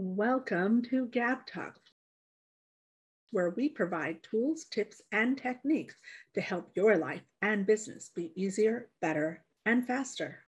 Welcome to Gab Talk, where we provide tools, tips, and techniques to help your life and business be easier, better, and faster.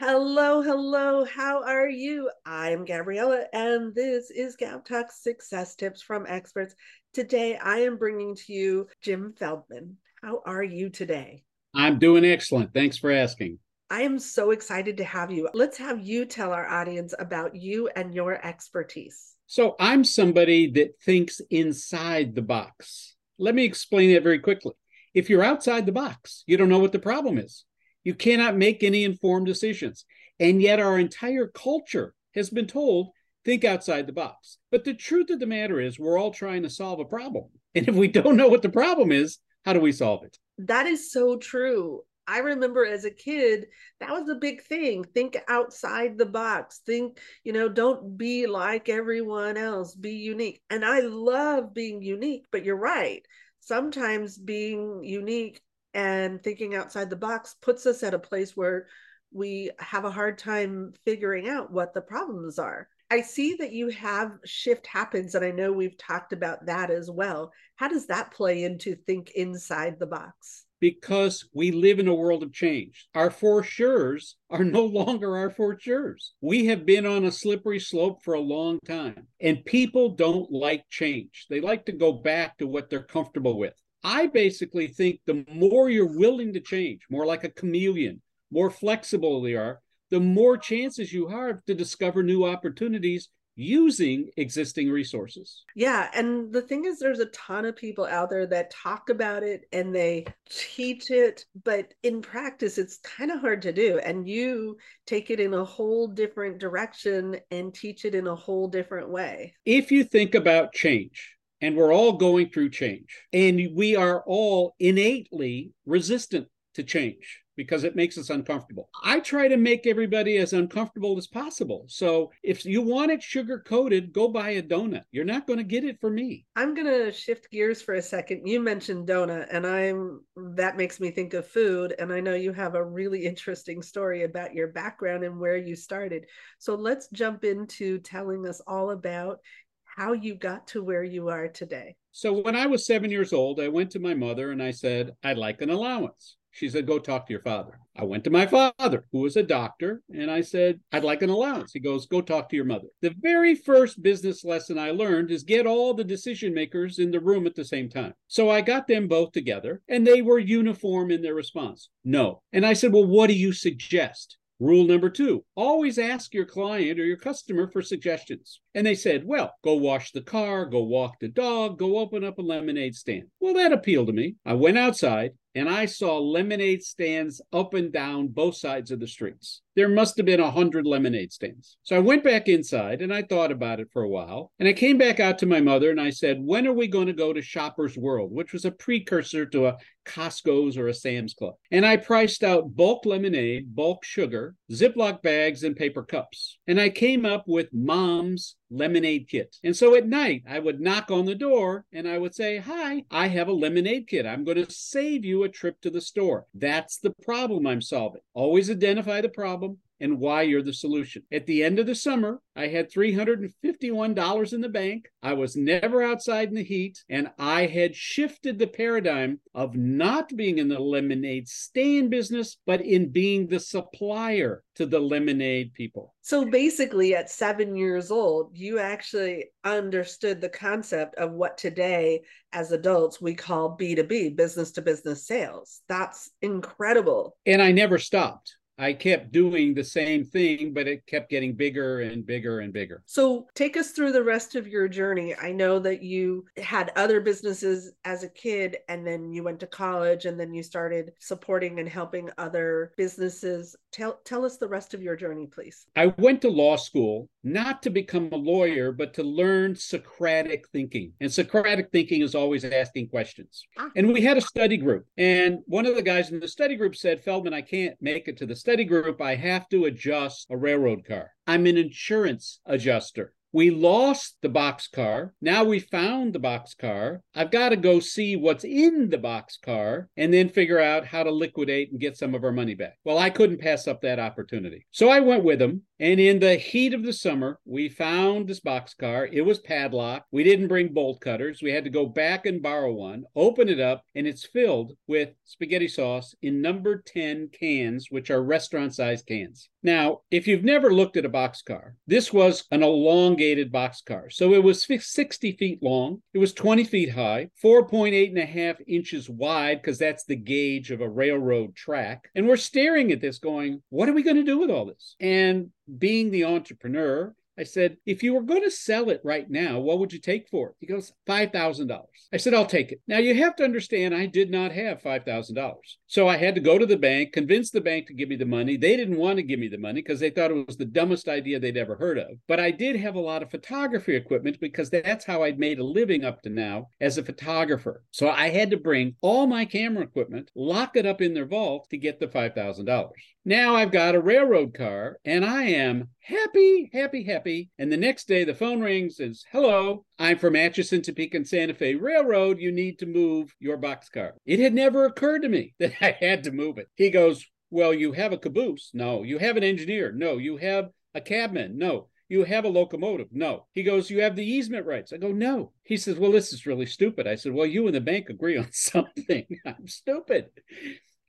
Hello, hello. How are you? I'm Gabriella, and this is Gab Talk Success Tips from Experts. Today, I am bringing to you Jim Feldman. How are you today? I'm doing excellent. Thanks for asking. I am so excited to have you. Let's have you tell our audience about you and your expertise. So, I'm somebody that thinks inside the box. Let me explain it very quickly. If you're outside the box, you don't know what the problem is. You cannot make any informed decisions. And yet, our entire culture has been told think outside the box. But the truth of the matter is, we're all trying to solve a problem. And if we don't know what the problem is, how do we solve it? That is so true. I remember as a kid, that was a big thing. Think outside the box. Think, you know, don't be like everyone else, be unique. And I love being unique, but you're right. Sometimes being unique and thinking outside the box puts us at a place where we have a hard time figuring out what the problems are. I see that you have shift happens, and I know we've talked about that as well. How does that play into think inside the box? Because we live in a world of change. Our for sures are no longer our for sures. We have been on a slippery slope for a long time, and people don't like change. They like to go back to what they're comfortable with. I basically think the more you're willing to change, more like a chameleon, more flexible they are, the more chances you have to discover new opportunities using existing resources. Yeah. And the thing is, there's a ton of people out there that talk about it and they teach it, but in practice, it's kind of hard to do. And you take it in a whole different direction and teach it in a whole different way. If you think about change, and we're all going through change, and we are all innately resistant to change because it makes us uncomfortable. I try to make everybody as uncomfortable as possible. So if you want it sugar coated, go buy a donut. You're not going to get it for me. I'm going to shift gears for a second. You mentioned donut and I'm that makes me think of food and I know you have a really interesting story about your background and where you started. So let's jump into telling us all about how you got to where you are today. So when I was 7 years old, I went to my mother and I said, "I'd like an allowance." She said, Go talk to your father. I went to my father, who was a doctor, and I said, I'd like an allowance. He goes, Go talk to your mother. The very first business lesson I learned is get all the decision makers in the room at the same time. So I got them both together, and they were uniform in their response no. And I said, Well, what do you suggest? Rule number two always ask your client or your customer for suggestions. And they said, well, go wash the car, go walk the dog, go open up a lemonade stand. Well, that appealed to me. I went outside and I saw lemonade stands up and down both sides of the streets. There must have been a hundred lemonade stands. So I went back inside and I thought about it for a while. And I came back out to my mother and I said, When are we going to go to Shoppers World, which was a precursor to a Costco's or a Sam's Club? And I priced out bulk lemonade, bulk sugar, Ziploc bags, and paper cups. And I came up with mom's lemonade kit. And so at night, I would knock on the door and I would say, Hi, I have a lemonade kit. I'm going to save you a trip to the store. That's the problem I'm solving. Always identify the problem and why you're the solution. At the end of the summer, I had $351 in the bank. I was never outside in the heat, and I had shifted the paradigm of not being in the lemonade stand business, but in being the supplier to the lemonade people. So basically, at seven years old, you actually understood the concept of what today, as adults, we call B2B, business to business sales. That's incredible. And I never stopped. I kept doing the same thing, but it kept getting bigger and bigger and bigger. So, take us through the rest of your journey. I know that you had other businesses as a kid, and then you went to college, and then you started supporting and helping other businesses. Tell, tell us the rest of your journey, please. I went to law school not to become a lawyer, but to learn Socratic thinking. And Socratic thinking is always asking questions. Ah. And we had a study group, and one of the guys in the study group said, Feldman, I can't make it to the study group, I have to adjust a railroad car. I'm an insurance adjuster. We lost the box car. Now we found the box car. I've got to go see what's in the box car and then figure out how to liquidate and get some of our money back. Well, I couldn't pass up that opportunity. So I went with him And in the heat of the summer, we found this boxcar. It was padlocked. We didn't bring bolt cutters. We had to go back and borrow one, open it up, and it's filled with spaghetti sauce in number 10 cans, which are restaurant sized cans. Now, if you've never looked at a boxcar, this was an elongated boxcar. So it was 60 feet long, it was 20 feet high, 4.8 and a half inches wide, because that's the gauge of a railroad track. And we're staring at this going, what are we going to do with all this? And being the entrepreneur, I said, if you were going to sell it right now, what would you take for it? He goes, $5,000. I said, I'll take it. Now you have to understand, I did not have $5,000. So I had to go to the bank, convince the bank to give me the money. They didn't want to give me the money because they thought it was the dumbest idea they'd ever heard of. But I did have a lot of photography equipment because that's how I'd made a living up to now as a photographer. So I had to bring all my camera equipment, lock it up in their vault to get the $5,000. Now I've got a railroad car and I am happy, happy, happy. And the next day the phone rings says, hello, I'm from Atchison, Topeka, and Santa Fe Railroad. You need to move your boxcar. It had never occurred to me that I had to move it. He goes, well, you have a caboose. No. You have an engineer. No. You have a cabman. No. You have a locomotive. No. He goes, You have the easement rights. I go, No. He says, Well, this is really stupid. I said, Well, you and the bank agree on something. I'm stupid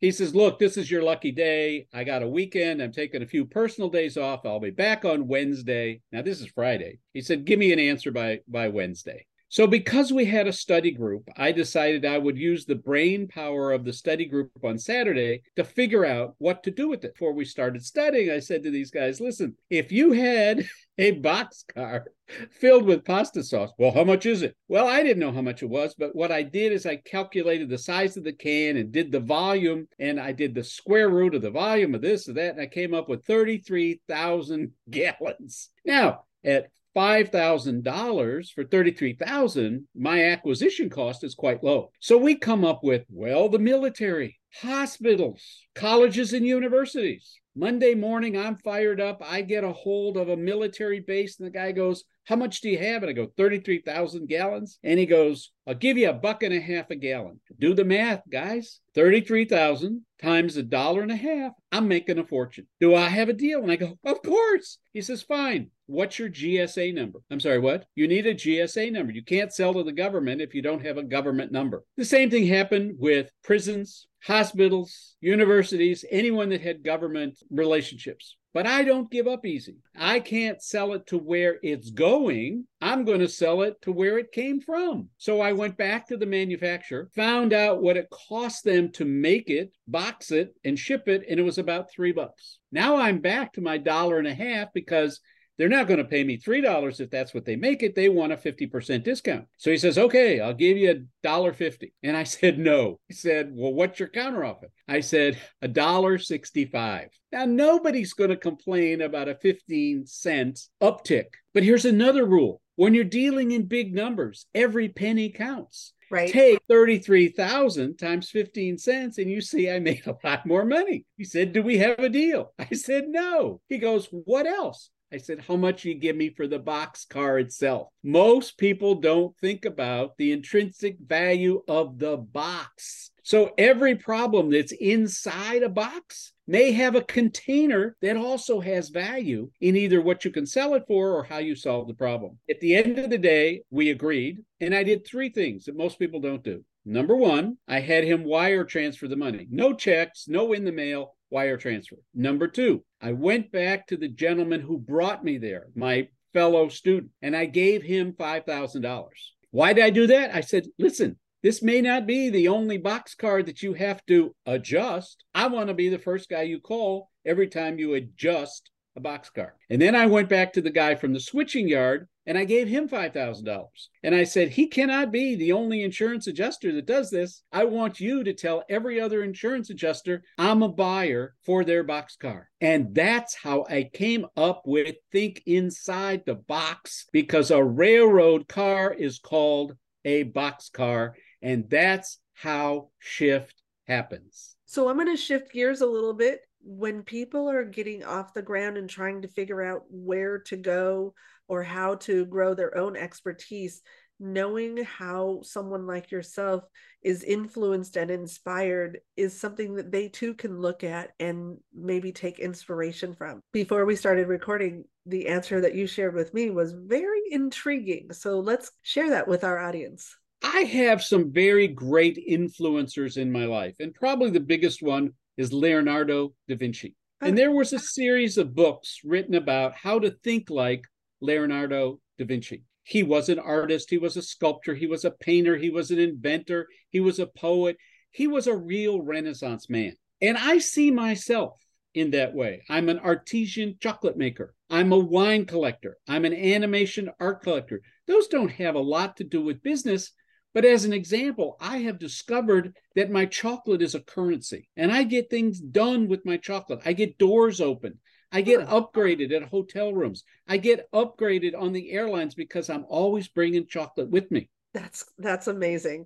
he says, Look, this is your lucky day. I got a weekend. I'm taking a few personal days off. I'll be back on Wednesday. Now, this is Friday. He said, Give me an answer by, by Wednesday. So, because we had a study group, I decided I would use the brain power of the study group on Saturday to figure out what to do with it. Before we started studying, I said to these guys, listen, if you had a box car filled with pasta sauce, well, how much is it? Well, I didn't know how much it was, but what I did is I calculated the size of the can and did the volume, and I did the square root of the volume of this or that, and I came up with 33,000 gallons. Now, at $5,000 for 33,000, my acquisition cost is quite low. So we come up with, well, the military, hospitals, colleges and universities. Monday morning, I'm fired up. I get a hold of a military base, and the guy goes, How much do you have? And I go, 33,000 gallons. And he goes, I'll give you a buck and a half a gallon. Do the math, guys. 33,000 times a dollar and a half. I'm making a fortune. Do I have a deal? And I go, Of course. He says, Fine. What's your GSA number? I'm sorry, what? You need a GSA number. You can't sell to the government if you don't have a government number. The same thing happened with prisons, hospitals, universities, anyone that had government relationships. But I don't give up easy. I can't sell it to where it's going. I'm going to sell it to where it came from. So I went back to the manufacturer, found out what it cost them to make it, box it, and ship it, and it was about three bucks. Now I'm back to my dollar and a half because they're not going to pay me $3 if that's what they make it. They want a 50% discount. So he says, okay, I'll give you a dollar fifty. And I said, no. He said, well, what's your counteroffer? I said, a dollar 65. Now, nobody's going to complain about a 15 cent uptick. But here's another rule. When you're dealing in big numbers, every penny counts. Right. Take 33,000 times 15 cents and you see I made a lot more money. He said, Do we have a deal? I said, No. He goes, What else? I said, How much you give me for the box car itself? Most people don't think about the intrinsic value of the box. So every problem that's inside a box may have a container that also has value in either what you can sell it for or how you solve the problem. At the end of the day, we agreed, and I did three things that most people don't do. Number one, I had him wire transfer the money. No checks, no in the mail, wire transfer. Number two, I went back to the gentleman who brought me there, my fellow student, and I gave him $5,000. Why did I do that? I said, listen, this may not be the only box card that you have to adjust. I want to be the first guy you call every time you adjust a box car. And then I went back to the guy from the switching yard and I gave him $5,000. And I said, he cannot be the only insurance adjuster that does this. I want you to tell every other insurance adjuster I'm a buyer for their box car. And that's how I came up with think inside the box because a railroad car is called a box car. And that's how shift happens. So I'm going to shift gears a little bit. When people are getting off the ground and trying to figure out where to go, or how to grow their own expertise knowing how someone like yourself is influenced and inspired is something that they too can look at and maybe take inspiration from. Before we started recording, the answer that you shared with me was very intriguing. So let's share that with our audience. I have some very great influencers in my life, and probably the biggest one is Leonardo da Vinci. And oh. there was a series of books written about how to think like Leonardo da Vinci. He was an artist, he was a sculptor, he was a painter, he was an inventor, he was a poet, he was a real Renaissance man. And I see myself in that way. I'm an artesian chocolate maker. I'm a wine collector. I'm an animation art collector. Those don't have a lot to do with business. But as an example, I have discovered that my chocolate is a currency and I get things done with my chocolate. I get doors open. I get hmm. upgraded at hotel rooms. I get upgraded on the airlines because I'm always bringing chocolate with me. That's that's amazing.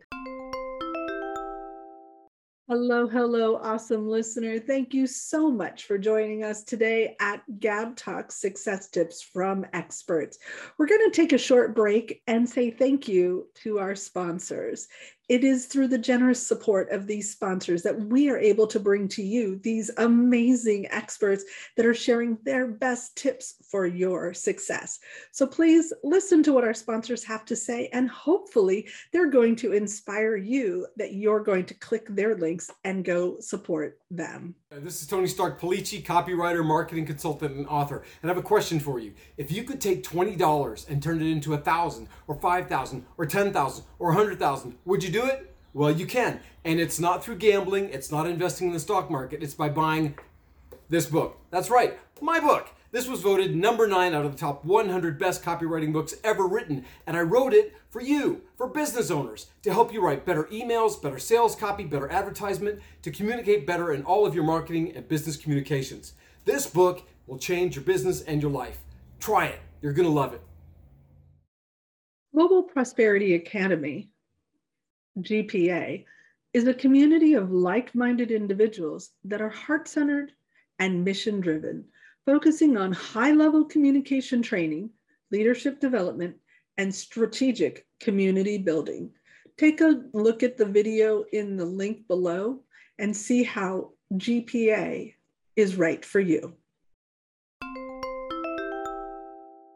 Hello, hello, awesome listener. Thank you so much for joining us today at Gab Talk Success Tips from Experts. We're going to take a short break and say thank you to our sponsors. It is through the generous support of these sponsors that we are able to bring to you these amazing experts that are sharing their best tips for your success. So please listen to what our sponsors have to say, and hopefully, they're going to inspire you that you're going to click their and go support them. Uh, this is Tony Stark Polici, copywriter, marketing consultant, and author. And I have a question for you. If you could take $20 and turn it into a thousand or five thousand or ten thousand or a hundred thousand, would you do it? Well, you can. And it's not through gambling, it's not investing in the stock market, it's by buying this book. That's right, my book. This was voted number nine out of the top 100 best copywriting books ever written, and I wrote it for you, for business owners, to help you write better emails, better sales copy, better advertisement, to communicate better in all of your marketing and business communications. This book will change your business and your life. Try it, you're gonna love it. Global Prosperity Academy, GPA, is a community of like minded individuals that are heart centered and mission driven focusing on high level communication training, leadership development, and strategic community building. Take a look at the video in the link below and see how GPA is right for you.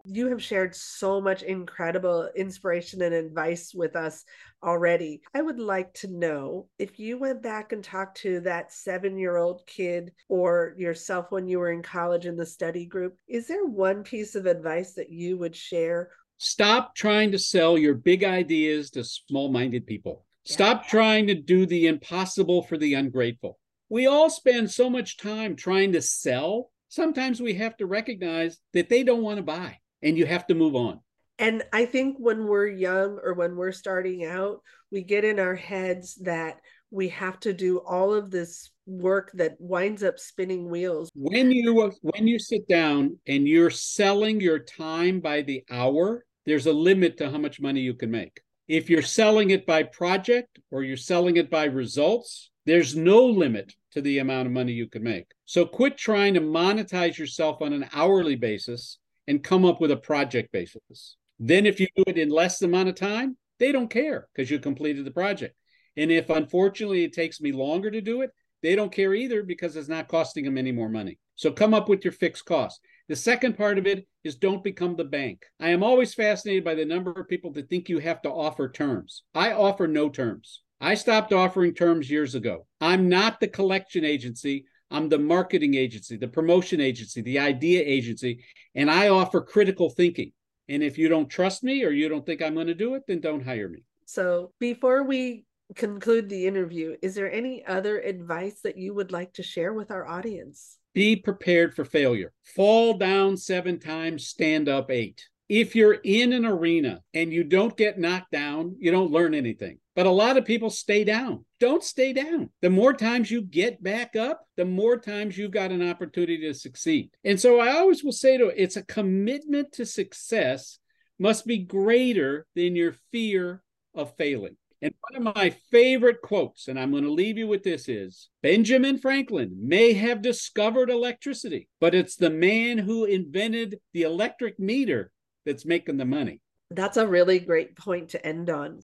You have shared so much incredible inspiration and advice with us already. I would like to know if you went back and talked to that seven year old kid or yourself when you were in college in the study group, is there one piece of advice that you would share? Stop trying to sell your big ideas to small minded people. Yeah. Stop trying to do the impossible for the ungrateful. We all spend so much time trying to sell. Sometimes we have to recognize that they don't want to buy and you have to move on. And I think when we're young or when we're starting out, we get in our heads that we have to do all of this work that winds up spinning wheels. When you when you sit down and you're selling your time by the hour, there's a limit to how much money you can make. If you're selling it by project or you're selling it by results, there's no limit to the amount of money you can make. So quit trying to monetize yourself on an hourly basis and come up with a project basis. Then, if you do it in less amount of time, they don't care because you completed the project. And if unfortunately it takes me longer to do it, they don't care either because it's not costing them any more money. So come up with your fixed cost. The second part of it is don't become the bank. I am always fascinated by the number of people that think you have to offer terms. I offer no terms. I stopped offering terms years ago. I'm not the collection agency. I'm the marketing agency, the promotion agency, the idea agency, and I offer critical thinking. And if you don't trust me or you don't think I'm going to do it, then don't hire me. So before we conclude the interview, is there any other advice that you would like to share with our audience? Be prepared for failure. Fall down seven times, stand up eight. If you're in an arena and you don't get knocked down, you don't learn anything. But a lot of people stay down. Don't stay down. The more times you get back up, the more times you've got an opportunity to succeed. And so I always will say to it, it's a commitment to success must be greater than your fear of failing. And one of my favorite quotes, and I'm going to leave you with this, is Benjamin Franklin may have discovered electricity, but it's the man who invented the electric meter that's making the money. That's a really great point to end on.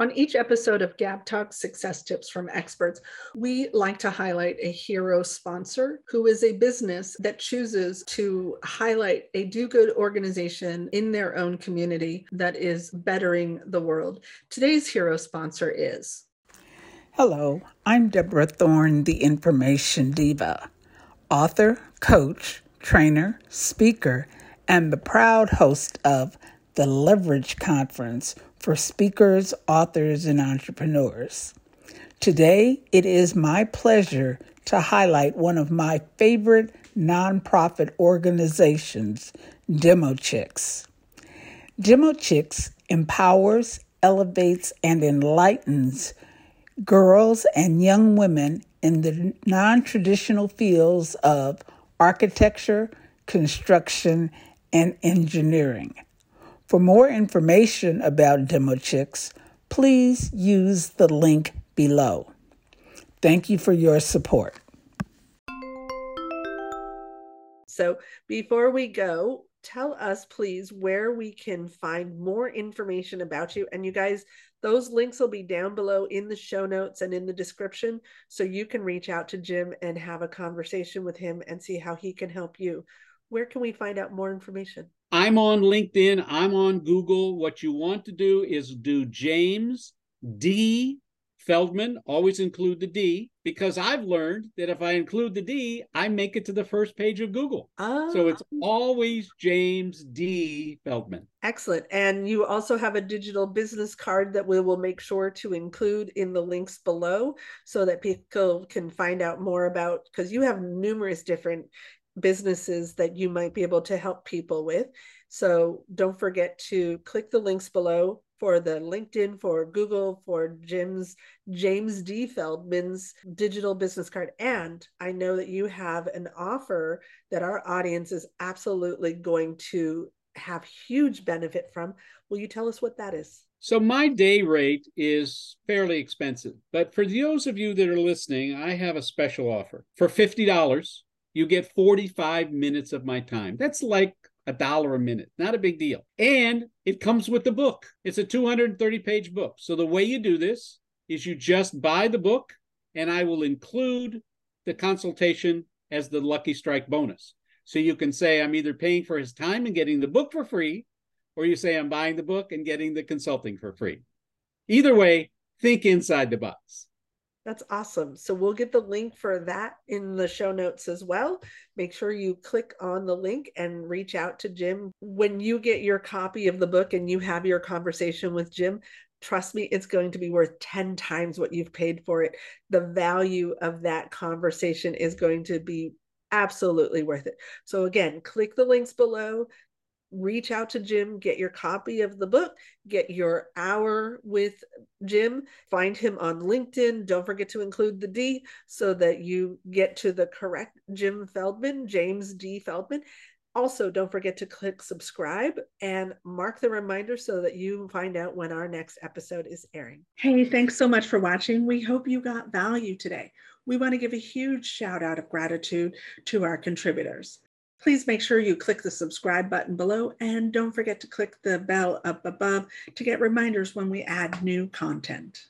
On each episode of Gab Talk Success Tips from Experts, we like to highlight a hero sponsor who is a business that chooses to highlight a do good organization in their own community that is bettering the world. Today's hero sponsor is. Hello, I'm Deborah Thorne, the Information Diva, author, coach, trainer, speaker, and the proud host of the Leverage Conference for speakers, authors, and entrepreneurs. Today, it is my pleasure to highlight one of my favorite nonprofit organizations, Demo Chicks. Demo Chicks empowers, elevates, and enlightens girls and young women in the non traditional fields of architecture, construction, and engineering. For more information about Demo Chicks, please use the link below. Thank you for your support. So, before we go, tell us please where we can find more information about you. And you guys, those links will be down below in the show notes and in the description. So you can reach out to Jim and have a conversation with him and see how he can help you. Where can we find out more information? I'm on LinkedIn. I'm on Google. What you want to do is do James D. Feldman, always include the D, because I've learned that if I include the D, I make it to the first page of Google. Oh. So it's ah. always James D. Feldman. Excellent. And you also have a digital business card that we will make sure to include in the links below so that people can find out more about, because you have numerous different businesses that you might be able to help people with. So don't forget to click the links below for the LinkedIn, for Google, for Jim's James D. Feldman's digital business card. And I know that you have an offer that our audience is absolutely going to have huge benefit from. Will you tell us what that is? So my day rate is fairly expensive, but for those of you that are listening, I have a special offer. For $50, you get 45 minutes of my time. That's like a dollar a minute, not a big deal. And it comes with the book. It's a 230 page book. So the way you do this is you just buy the book, and I will include the consultation as the Lucky Strike bonus. So you can say, I'm either paying for his time and getting the book for free, or you say, I'm buying the book and getting the consulting for free. Either way, think inside the box. That's awesome. So we'll get the link for that in the show notes as well. Make sure you click on the link and reach out to Jim. When you get your copy of the book and you have your conversation with Jim, trust me, it's going to be worth 10 times what you've paid for it. The value of that conversation is going to be absolutely worth it. So, again, click the links below, reach out to Jim, get your copy of the book, get your hour with Jim, find him on LinkedIn. Don't forget to include the D so that you get to the correct Jim Feldman, James D. Feldman. Also, don't forget to click subscribe and mark the reminder so that you find out when our next episode is airing. Hey, thanks so much for watching. We hope you got value today. We want to give a huge shout out of gratitude to our contributors. Please make sure you click the subscribe button below and don't forget to click the bell up above to get reminders when we add new content.